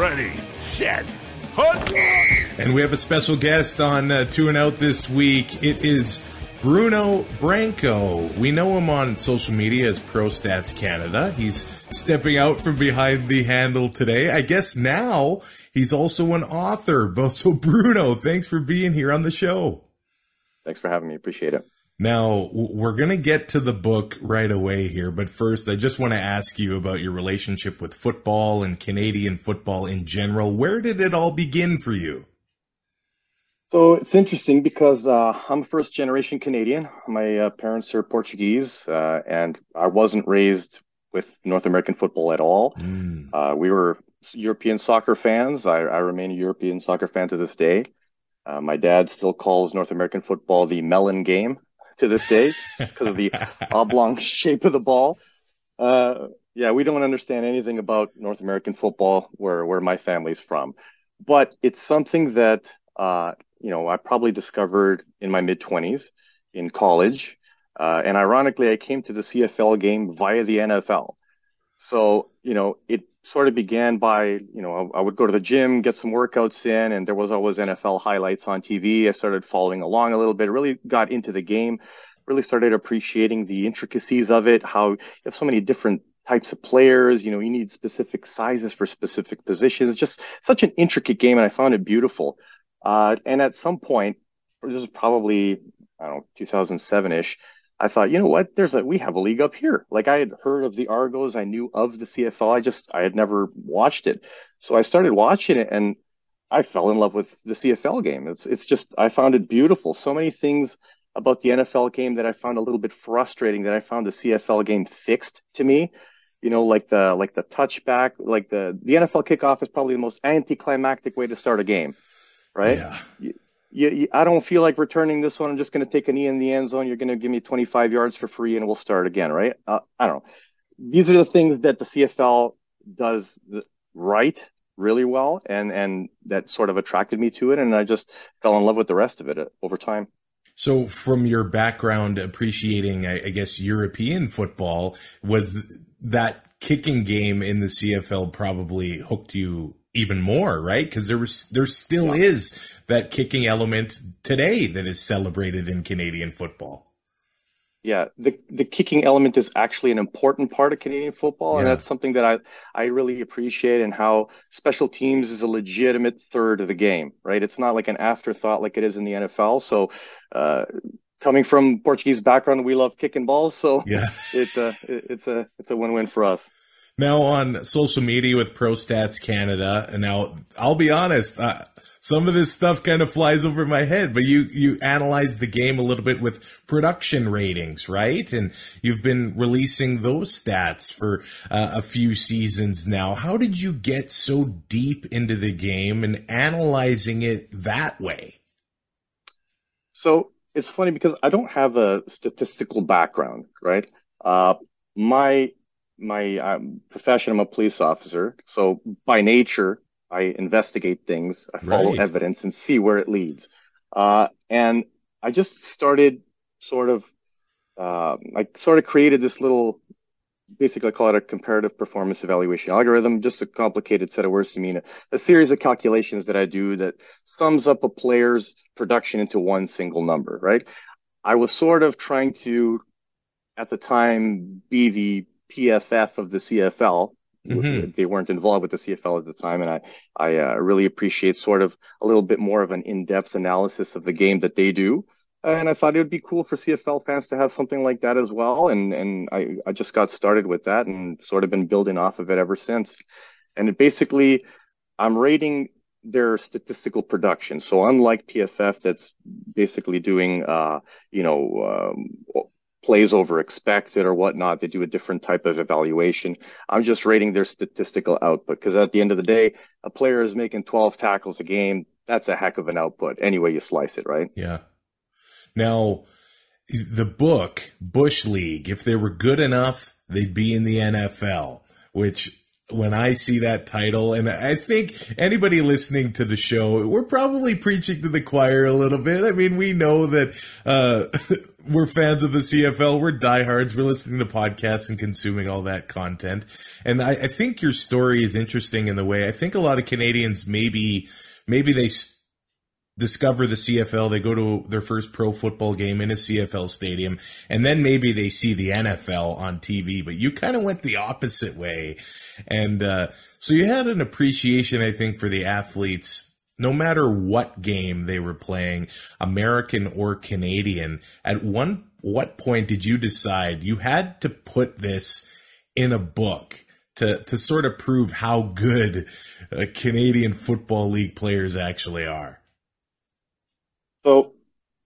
Ready, set, hunt! And we have a special guest on uh, Two and Out this week. It is Bruno Branco. We know him on social media as Pro Stats Canada. He's stepping out from behind the handle today. I guess now he's also an author. So, Bruno, thanks for being here on the show. Thanks for having me. Appreciate it. Now, we're going to get to the book right away here, but first, I just want to ask you about your relationship with football and Canadian football in general. Where did it all begin for you? So it's interesting because uh, I'm a first generation Canadian. My uh, parents are Portuguese, uh, and I wasn't raised with North American football at all. Mm. we were European soccer fans. I, I, remain a European soccer fan to this day. Uh, my dad still calls North American football the melon game to this day because of the oblong shape of the ball. Uh, yeah, we don't understand anything about North American football where, where my family's from, but it's something that uh, you know, I probably discovered in my mid 20s in college. Uh, and ironically, I came to the CFL game via the NFL. So, you know, it sort of began by, you know, I would go to the gym, get some workouts in, and there was always NFL highlights on TV. I started following along a little bit, really got into the game, really started appreciating the intricacies of it, how you have so many different types of players, you know, you need specific sizes for specific positions, just such an intricate game. And I found it beautiful. Uh, and at some point, this is probably, I don't know, 2007 ish. I thought, you know what? There's a, we have a league up here. Like I had heard of the Argos. I knew of the CFL. I just, I had never watched it. So I started watching it and I fell in love with the CFL game. It's, it's just, I found it beautiful. So many things about the NFL game that I found a little bit frustrating that I found the CFL game fixed to me. You know, like the, like the touchback, like the, the NFL kickoff is probably the most anticlimactic way to start a game right? Yeah. You, you, I don't feel like returning this one. I'm just going to take a knee in the end zone. You're going to give me 25 yards for free, and we'll start again, right? Uh, I don't know. These are the things that the CFL does right really well, and and that sort of attracted me to it, and I just fell in love with the rest of it uh, over time. So, from your background, appreciating, I, I guess, European football, was that kicking game in the CFL probably hooked you even more, right? Because there was there still yeah. is that kicking element today that is celebrated in Canadian football. Yeah, the the kicking element is actually an important part of Canadian football, yeah. and that's something that I I really appreciate. And how special teams is a legitimate third of the game, right? It's not like an afterthought like it is in the NFL. So, uh, coming from Portuguese background, we love kicking balls, so yeah, uh, it, it's a it's a win win for us now on social media with Pro Stats Canada. And now I'll be honest, uh, some of this stuff kind of flies over my head, but you, you analyze the game a little bit with production ratings, right? And you've been releasing those stats for uh, a few seasons now. How did you get so deep into the game and analyzing it that way? So it's funny because I don't have a statistical background, right? Uh, my my um, profession, I'm a police officer. So by nature, I investigate things, I follow right. evidence and see where it leads. Uh, and I just started sort of, uh, I sort of created this little, basically I call it a comparative performance evaluation algorithm, just a complicated set of words to mean a, a series of calculations that I do that sums up a player's production into one single number, right? I was sort of trying to, at the time, be the PFF of the CFL. Mm-hmm. They weren't involved with the CFL at the time, and I I uh, really appreciate sort of a little bit more of an in-depth analysis of the game that they do. And I thought it would be cool for CFL fans to have something like that as well. And and I, I just got started with that and sort of been building off of it ever since. And it basically, I'm rating their statistical production. So unlike PFF, that's basically doing, uh, you know, um, plays over expected or whatnot. They do a different type of evaluation. I'm just rating their statistical output because at the end of the day, a player is making 12 tackles a game. That's a heck of an output, any way you slice it, right? Yeah. Now, the book, Bush League, if they were good enough, they'd be in the NFL, which when I see that title, and I think anybody listening to the show, we're probably preaching to the choir a little bit. I mean, we know that uh, we're fans of the CFL, we're diehards, we're listening to podcasts and consuming all that content. And I, I think your story is interesting in the way I think a lot of Canadians maybe maybe they. St- discover the CFL, they go to their first pro football game in a CFL stadium, and then maybe they see the NFL on TV. But you kind of went the opposite way. And uh, so you had an appreciation, I think, for the athletes. No matter what game they were playing, American or Canadian, at one what point did you decide you had to put this in a book to to sort of prove how good uh, Canadian Football League players actually are? So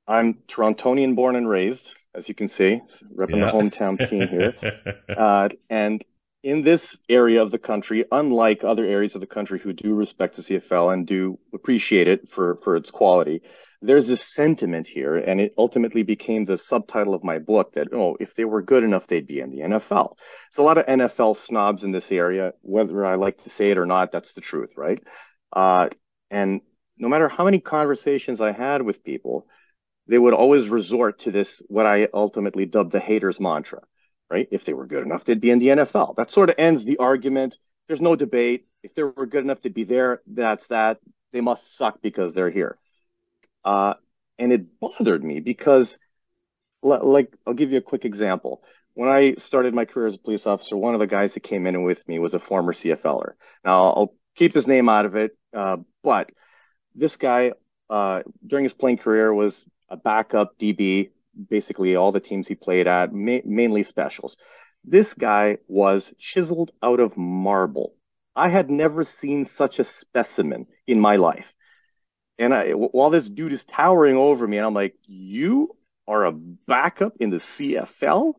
I'm Torontonian born and raised, as you can see, repping yeah. the hometown team here. Uh, and in this area of the country, unlike other areas of the country who do respect the CFL and do appreciate it for, for its quality, there's this sentiment here, and it ultimately became the subtitle of my book that, oh, if they were good enough, they'd be in the NFL. So a lot of NFL snobs in this area, whether I like to say it or not, that's the truth, right? Uh, and no matter how many conversations I had with people, they would always resort to this, what I ultimately dubbed the haters mantra, right? If they were good enough, they'd be in the NFL. That sort of ends the argument. There's no debate. If they were good enough to be there, that's that. They must suck because they're here. Uh, and it bothered me because, like, I'll give you a quick example. When I started my career as a police officer, one of the guys that came in with me was a former CFLer. Now, I'll keep his name out of it, uh, but – this guy uh, during his playing career was a backup DB, basically all the teams he played at, ma- mainly specials. This guy was chiseled out of marble. I had never seen such a specimen in my life. And I, while this dude is towering over me, and I'm like, you are a backup in the CFL?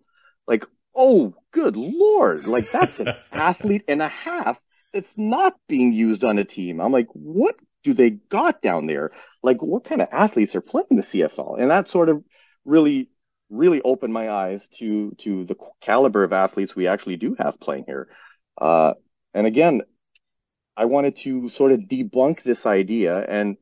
Like, oh, good lord. Like, that's an athlete and a half that's not being used on a team. I'm like, what do they got down there? Like, what kind of athletes are playing the CFL? And that sort of really, really opened my eyes to to the caliber of athletes we actually do have playing here. Uh, and again, I wanted to sort of debunk this idea. And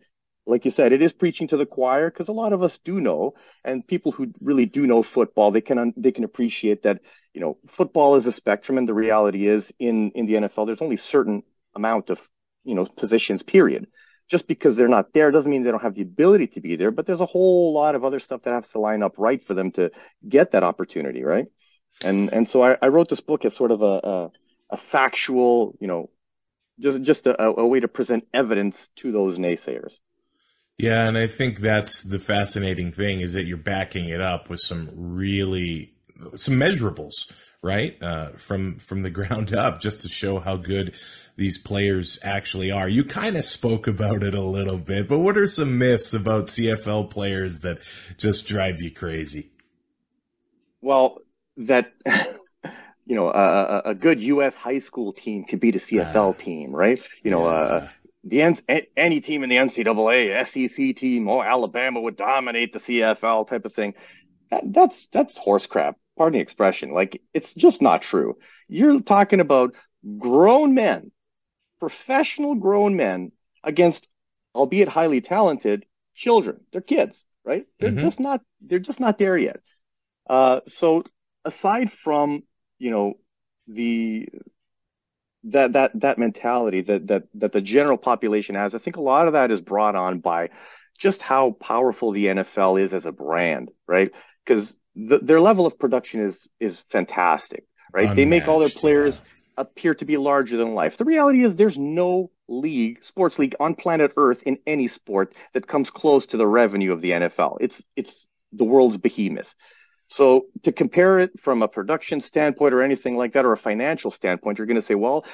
like you said, it is preaching to the choir because a lot of us do know, and people who really do know football, they can they can appreciate that. You know, football is a spectrum, and the reality is in in the NFL, there's only certain amount of you know positions. Period just because they're not there doesn't mean they don't have the ability to be there, but there's a whole lot of other stuff that has to line up right for them to get that opportunity, right? And and so I, I wrote this book as sort of a, a, a factual, you know, just just a, a way to present evidence to those naysayers. Yeah, and I think that's the fascinating thing is that you're backing it up with some really some measurables, right? Uh, from from the ground up, just to show how good these players actually are. You kind of spoke about it a little bit, but what are some myths about CFL players that just drive you crazy? Well, that you know, a, a good U.S. high school team could beat a CFL uh, team, right? You know, uh, the any team in the NCAA, SEC team, oh, Alabama would dominate the CFL type of thing. That, that's that's horse crap. Pardon the expression. Like it's just not true. You're talking about grown men professional grown men against, albeit highly talented, children. They're kids, right? They're mm-hmm. just not. They're just not there yet. Uh, so aside from you know the that that that mentality that that that the general population has, I think a lot of that is brought on by just how powerful the NFL is as a brand, right? Because the, their level of production is is fantastic, right? Unmatched, they make all their players. Yeah appear to be larger than life. The reality is there's no league, sports league on planet Earth in any sport that comes close to the revenue of the NFL. It's it's the world's behemoth. So to compare it from a production standpoint or anything like that or a financial standpoint, you're going to say, well,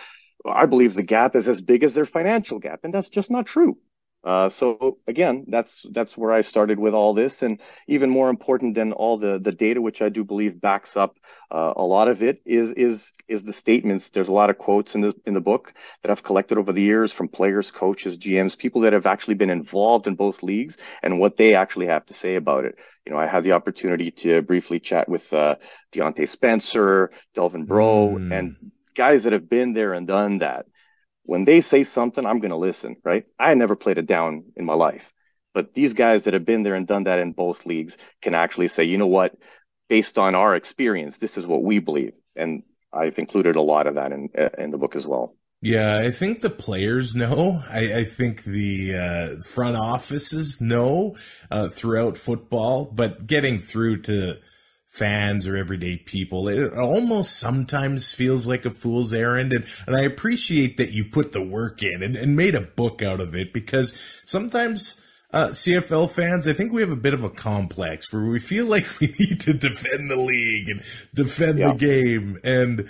I believe the gap is as big as their financial gap, and that's just not true. Uh, so again, that's that's where I started with all this, and even more important than all the the data, which I do believe backs up uh, a lot of it, is is is the statements. There's a lot of quotes in the in the book that I've collected over the years from players, coaches, GMs, people that have actually been involved in both leagues, and what they actually have to say about it. You know, I had the opportunity to briefly chat with uh, Diontae Spencer, Delvin Breaux, mm. and guys that have been there and done that when they say something, I'm going to listen, right? I never played it down in my life. But these guys that have been there and done that in both leagues can actually say, you know what, based on our experience, this is what we believe. And I've included a lot of that in, in the book as well. Yeah, I think the players know. I, I think the uh, front offices know uh, throughout football, but getting through to fans or everyday people. It almost sometimes feels like a fool's errand. And, and I appreciate that you put the work in and, and made a book out of it because sometimes. Uh, CFL fans, I think we have a bit of a complex where we feel like we need to defend the league and defend yeah. the game. And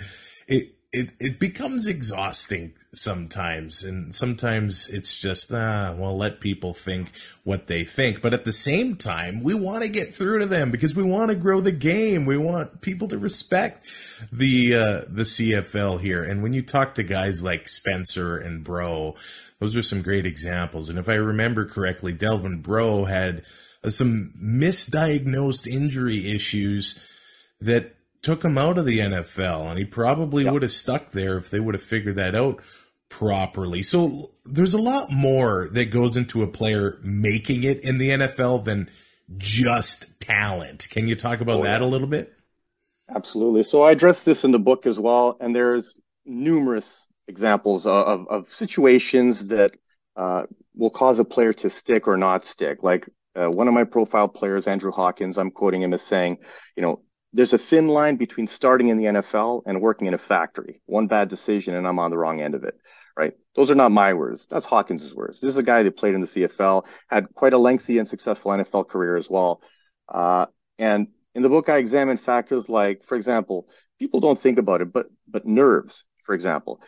it, it it becomes exhausting sometimes and sometimes it's just ah well let people think what they think. But at the same time we want to get through to them because we want to grow the game. We want people to respect the uh, the CFL here. And when you talk to guys like Spencer and Breaux those are some great examples. And if I remember correctly Delvin Breaux had uh, some misdiagnosed injury issues that took him out of the NFL, and he probably yep. would have stuck there if they would have figured that out properly. So there's a lot more that goes into a player making it in the NFL than just talent. Can you talk about oh, that yeah. a little bit? Absolutely. So I address this in the book as well, and there's numerous examples of, of situations that uh, will cause a player to stick or not stick. Like uh, one of my profile players, Andrew Hawkins, I'm quoting him as saying, you know, there's a thin line between starting in the NFL and working in a factory. One bad decision and I'm on the wrong end of it, right? Those are not my words. That's Hawkins' words. This is a guy that played in the CFL, had quite a lengthy and successful NFL career as well. Uh, and in the book, I examine factors like, for example, people don't think about it, but but nerves, for example.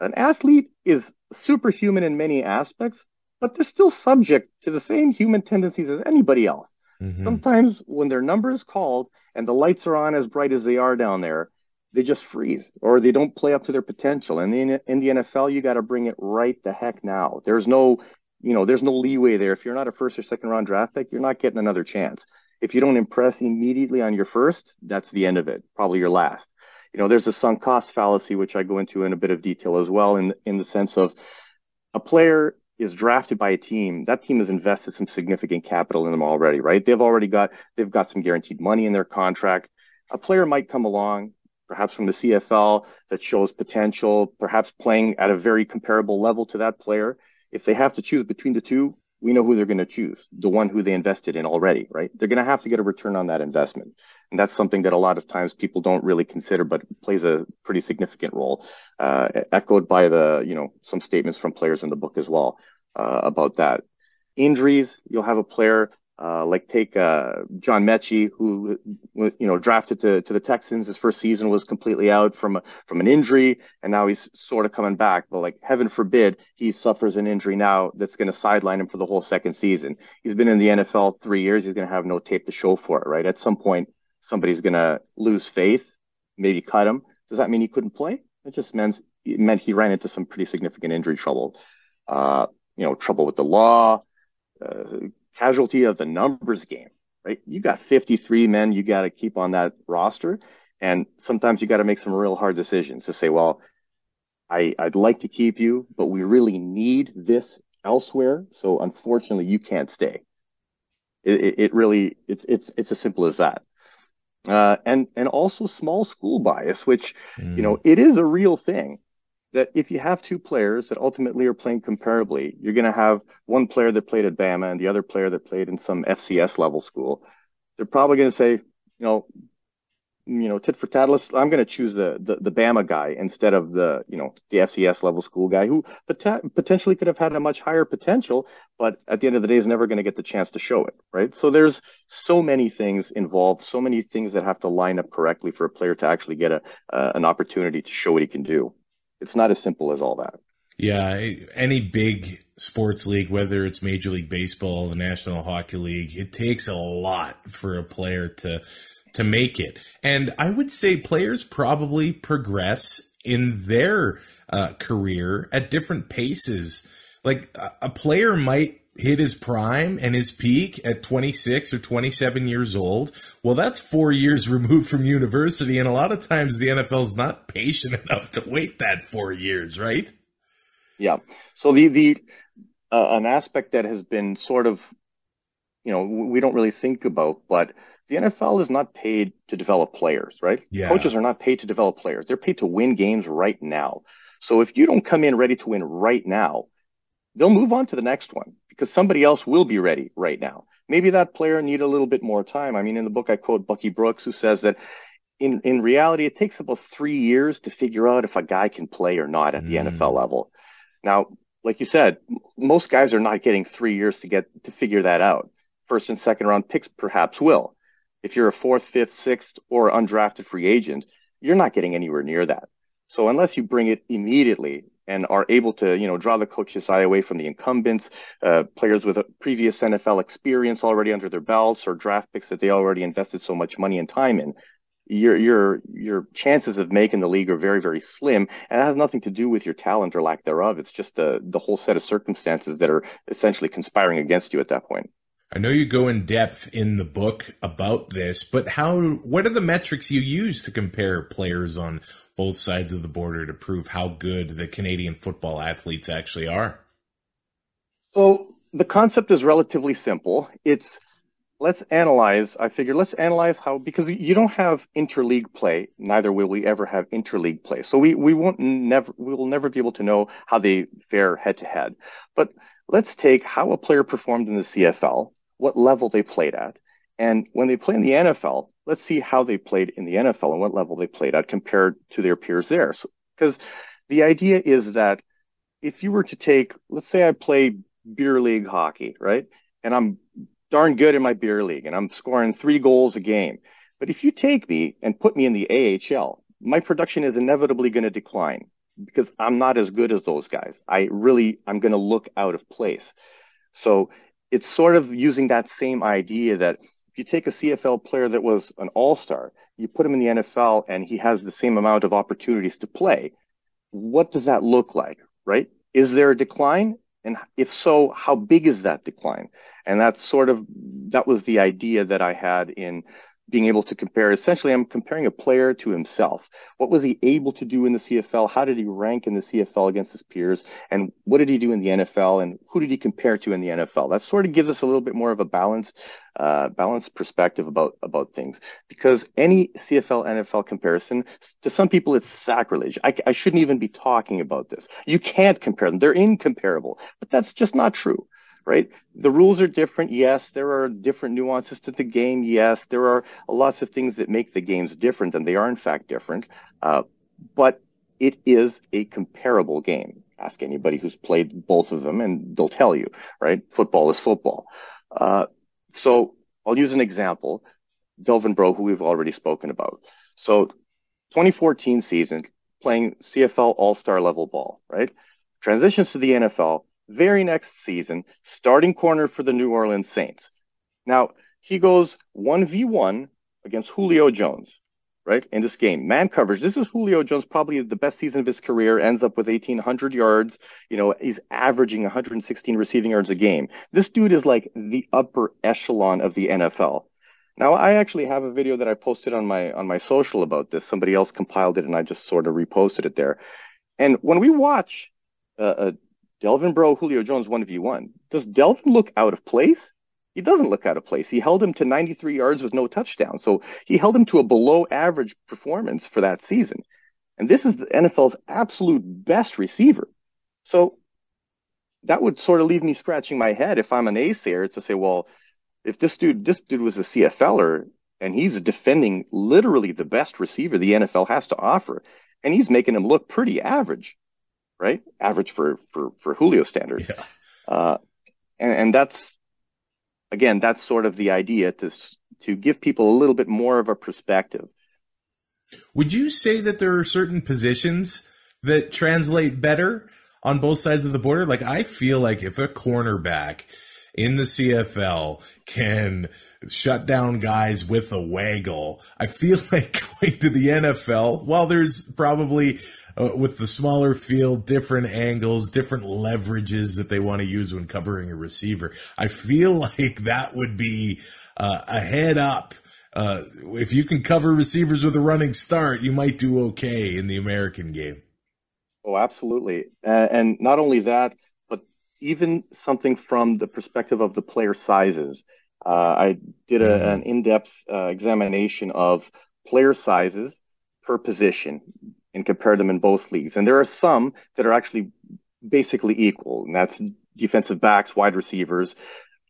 An athlete is superhuman in many aspects, but they're still subject to the same human tendencies as anybody else. Mm-hmm. Sometimes when their number is called and the lights are on as bright as they are down there, they just freeze or they don't play up to their potential. And in, in the NFL, you got to bring it right the heck now. There's no, you know, there's no leeway there. If you're not a first or second round draft pick, you're not getting another chance. If you don't impress immediately on your first, that's the end of it, probably your last. You know, there's a sunk cost fallacy, which I go into in a bit of detail as well, in in the sense of a player is drafted by a team, that team has invested some significant capital in them already, right? They've already got they've got some guaranteed money in their contract. A player might come along, perhaps from the CFL, that shows potential, perhaps playing at a very comparable level to that player. If they have to choose between the two, we know who they're going to choose, the one who they invested in already, right? They're going to have to get a return on that investment. And that's something that a lot of times people don't really consider, but plays a pretty significant role, uh, echoed by the, you know, some statements from players in the book as well, uh, about that. Injuries, you'll have a player uh, like take uh, John Metchie, who you know drafted to, to the Texans. His first season was completely out from from an injury, and now he's sort of coming back. But like heaven forbid he suffers an injury now that's going to sideline him for the whole second season. He's been in the NFL three years. He's going to have no tape to show for it. Right at some point, somebody's going to lose faith, maybe cut him. Does that mean he couldn't play? It just meant it meant he ran into some pretty significant injury trouble. Uh, you know, trouble with the law. Uh, casualty of the numbers game, right? You got 53 men you got to keep on that roster. And sometimes you got to make some real hard decisions to say, well, I, I'd like to keep you, but we really need this elsewhere. So unfortunately, you can't stay. It, it, it really, it's, it's, it's as simple as that. Uh, and, and also small school bias, which, mm. you know, it is a real thing that if you have two players that ultimately are playing comparably, you're going to have one player that played at Bama and the other player that played in some FCS level school. They're probably going to say, you know, you know, tit for tat. I'm going to choose the, the, the Bama guy instead of the you know the FCS level school guy who pot- potentially could have had a much higher potential, but at the end of the day is never going to get the chance to show it, right? So there's so many things involved, so many things that have to line up correctly for a player to actually get a uh, an opportunity to show what he can do it's not as simple as all that. Yeah, any big sports league, whether it's Major League Baseball, the National Hockey League, it takes a lot for a player to to make it. And I would say players probably progress in their uh, career at different paces. Like a, player might hit his prime and his peak at 26 or 27 years old. Well, that's four years removed from university. And a lot of times the NFL's not patient enough to wait that four years, right? Yeah. So the, the, uh, an aspect that has been sort of, you know, we don't really think about, but the NFL is not paid to develop players, right? Yeah. Coaches are not paid to develop players. They're paid to win games right now. So if you don't come in ready to win right now, they'll move on to the next one because somebody else will be ready right now. Maybe that player need a little bit more time. I mean, in the book, I quote Bucky Brooks, who says that in, in reality, it takes about three years to figure out if a guy can play or not at the mm. NFL level. Now, like you said, most guys are not getting three years to get to figure that out. First and second round picks perhaps will. If you're a fourth, fifth, sixth, or undrafted free agent, you're not getting anywhere near that. So unless you bring it immediately and are able to, you know, draw the coach's eye away from the incumbents, uh, players with previous NFL experience already under their belts, or draft picks that they already invested so much money and time in, your your your chances of making the league are very very slim, and it has nothing to do with your talent or lack thereof. It's just the the whole set of circumstances that are essentially conspiring against you at that point. I know you go in depth in the book about this, but how? What are the metrics you use to compare players on both sides of the border to prove how good the Canadian football athletes actually are? So the concept is relatively simple. It's let's analyze. I figure let's analyze how because you don't have interleague play. Neither will we ever have interleague play. So we we won't never we will never be able to know how they fare head to head. But let's take how a player performed in the CFL what level they played at. And when they play in the NFL, let's see how they played in the NFL and what level they played at compared to their peers there. Because so, the idea is that if you were to take, let's say I play beer league hockey, right? And I'm darn good in my beer league and I'm scoring three goals a game. But if you take me and put me in the AHL, my production is inevitably going to decline because I'm not as good as those guys. I really, I'm going to look out of place. So it's sort of using that same idea that if you take a CFL player that was an all star, you put him in the NFL and he has the same amount of opportunities to play, what does that look like, right? Is there a decline? And if so, how big is that decline? And that's sort of, that was the idea that I had in being able to compare. Essentially, I'm comparing a player to himself. What was he able to do in the CFL? How did he rank in the CFL against his peers? And what did he do in the NFL? And who did he compare to in the NFL? That sort of gives us a little bit more of a balanced, uh, balanced perspective about about things. Because any CFL NFL comparison, to some people, it's sacrilege. I, I shouldn't even be talking about this. You can't compare them; they're incomparable. But that's just not true right? The rules are different. Yes, there are different nuances to the game. Yes, there are lots of things that make the games different, and they are in fact different. Uh, but it is a comparable game. Ask anybody who's played both of them, and they'll tell you, right? Football is football. Uh, so I'll use an example. Delvin Breaux, who we've already spoken about. So 2014 season, playing CFL All-Star level ball, right? Transitions to the NFL, very next season, starting corner for the New Orleans Saints. Now, he goes 1v1 against Julio Jones, right? In this game, man coverage. This is Julio Jones, probably the best season of his career, ends up with 1,800 yards. You know, he's averaging 116 receiving yards a game. This dude is like the upper echelon of the NFL. Now, I actually have a video that I posted on my on my social about this. Somebody else compiled it, and I just sort of reposted it there. And when we watch uh, Delvin Breaux, Julio Jones, 1v1. Does Delvin look out of place? He doesn't look out of place. He held him to 93 yards with no touchdown. So he held him to a below average performance for that season. And this is the NFL's absolute best receiver. So that would sort of leave me scratching my head if I'm an naysayer to say, well, if this dude, this dude was a CFLer and he's defending literally the best receiver the NFL has to offer, and he's making him look pretty average right? Average for for for Julio standards. Yeah. Uh, and, and that's again, that's sort of the idea to to give people a little bit more of a perspective. Would you say that there are certain positions that translate better? on both sides of the border. Like I feel like if a cornerback in the CFL can shut down guys with a waggle, I feel like going to the NFL, while there's probably uh, with the smaller field, different angles, different leverages that they want to use when covering a receiver. I feel like that would be uh, a head up. Uh, if you can cover receivers with a running start, you might do okay in the American game. Oh, absolutely. Uh, and not only that, but even something from the perspective of the player sizes. Uh, I did a, mm-hmm. an in-depth uh, examination of player sizes per position and compare them in both leagues. And there are some that are actually basically equal, and that's defensive backs, wide receivers.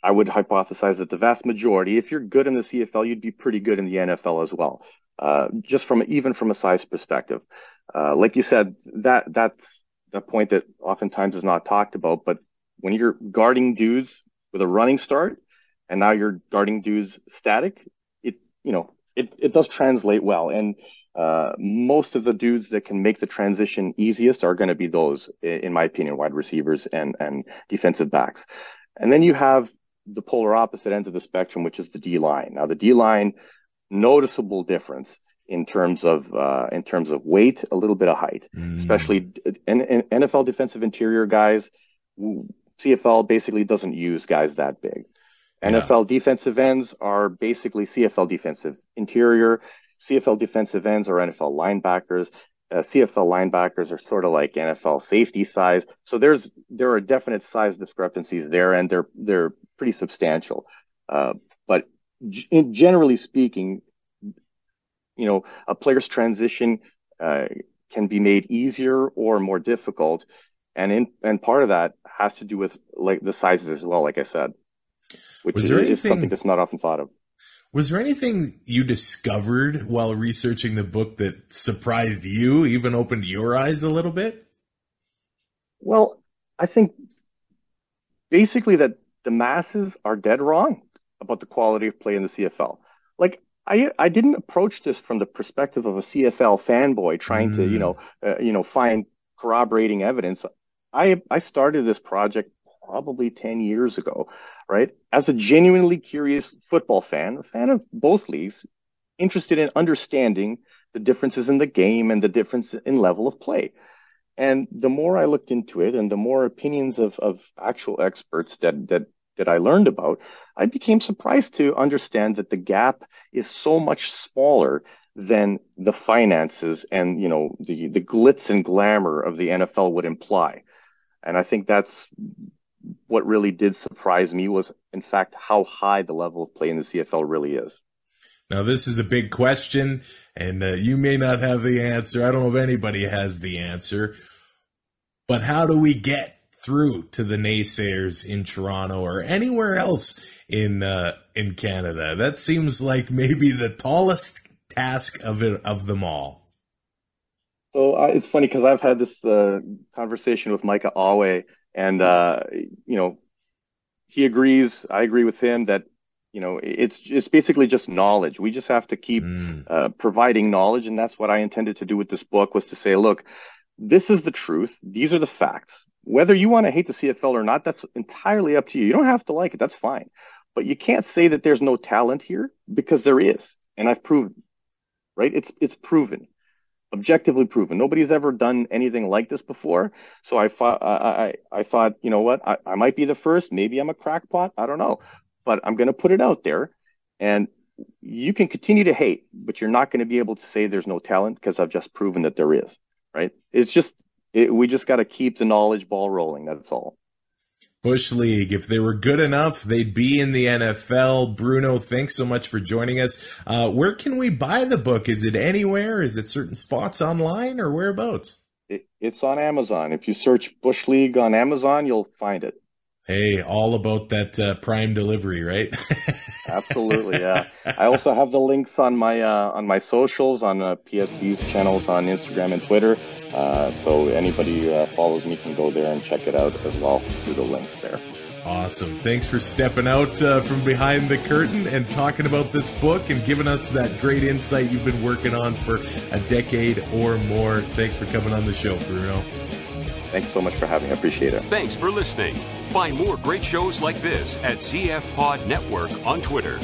I would hypothesize that the vast majority, if you're good in the CFL, you'd be pretty good in the NFL as well. Uh, just from even from a size perspective, uh, like you said, that that's the point that oftentimes is not talked about. But when you're guarding dudes with a running start, and now you're guarding dudes static, it you know it it does translate well. And uh, most of the dudes that can make the transition easiest are going to be those, in my opinion, wide receivers and, and defensive backs. And then you have the polar opposite end of the spectrum, which is the D line. Now, the D line, noticeable difference in terms of uh, in terms of weight, a little bit of height, mm. especially in, in NFL defensive interior guys. CFL basically doesn't use guys that big. Yeah. NFL defensive ends are basically CFL defensive interior. CFL defensive ends or NFL linebackers. Uh, CFL linebackers are sort of like NFL safety size. So there's there are definite size discrepancies there, and they're they're pretty substantial. Uh, but g- generally speaking, you know, a player's transition uh, can be made easier or more difficult, and in and part of that has to do with like the sizes as well. Like I said, which is, anything... is something that's not often thought of. Was there anything you discovered while researching the book that surprised you, even opened your eyes a little bit? Well, I think basically that the masses are dead wrong about the quality of play in the CFL. Like I I didn't approach this from the perspective of a CFL fanboy trying mm. to you know uh, you know find corroborating evidence. I I started this project probably 10 years ago, right? As a genuinely curious football fan, a fan of both leagues, interested in understanding the differences in the game and the difference in level of play. And the more I looked into it and the more opinions of, of actual experts that, that, that I learned about, I became surprised to understand that the gap is so much smaller than the finances and, you know, the, the glitz and glamour of the NFL would imply. And I think that's what really did surprise me was, in fact, how high the level of play in the CFL really is. Now, this is a big question, and uh, you may not have the answer. I don't know if anybody has the answer. But how do we get through to the naysayers in Toronto or anywhere else in uh, in Canada? That seems like maybe the tallest task of it of them all. So uh, it's funny because I've had this uh, conversation with Micah Awe and, uh, you know, he agrees. I agree with him that, you know, it's, it's basically just knowledge. We just have to keep mm. uh, providing knowledge. And that's what I intended to do with this book was to say, look, this is the truth. These are the facts. Whether you want to hate the CFL or not, that's entirely up to you. You don't have to like it. That's fine. But you can't say that there's no talent here because there is. And I've proven, right? It's, it's proven objectively proven. Nobody's ever done anything like this before. So I thought, I, I, I thought, you know what? I, I might be the first. Maybe I'm a crackpot. I don't know, but I'm going to put it out there and you can continue to hate, but you're not going to be able to say there's no talent because I've just proven that there is, right? It's just, it, we just got to keep the knowledge ball rolling. That's all. Bush League. If they were good enough, they'd be in the NFL. Bruno, thanks so much for joining us. Uh, where can we buy the book? Is it anywhere? Is it certain spots online or whereabouts? It, it's on Amazon. If you search Bush League on Amazon, you'll find it. Hey, all about that uh, prime delivery, right? Absolutely, yeah. I also have the links on my uh, on my socials on uh, PSC's channels on Instagram and Twitter. Uh, so anybody uh, follows me can go there and check it out as well through the links there. Awesome. Thanks for stepping out uh, from behind the curtain and talking about this book and giving us that great insight you've been working on for a decade or more. Thanks for coming on the show, Bruno. Thanks so much for having me. I appreciate it. Thanks for listening. Find more great shows like this at CF Pod Network on Twitter.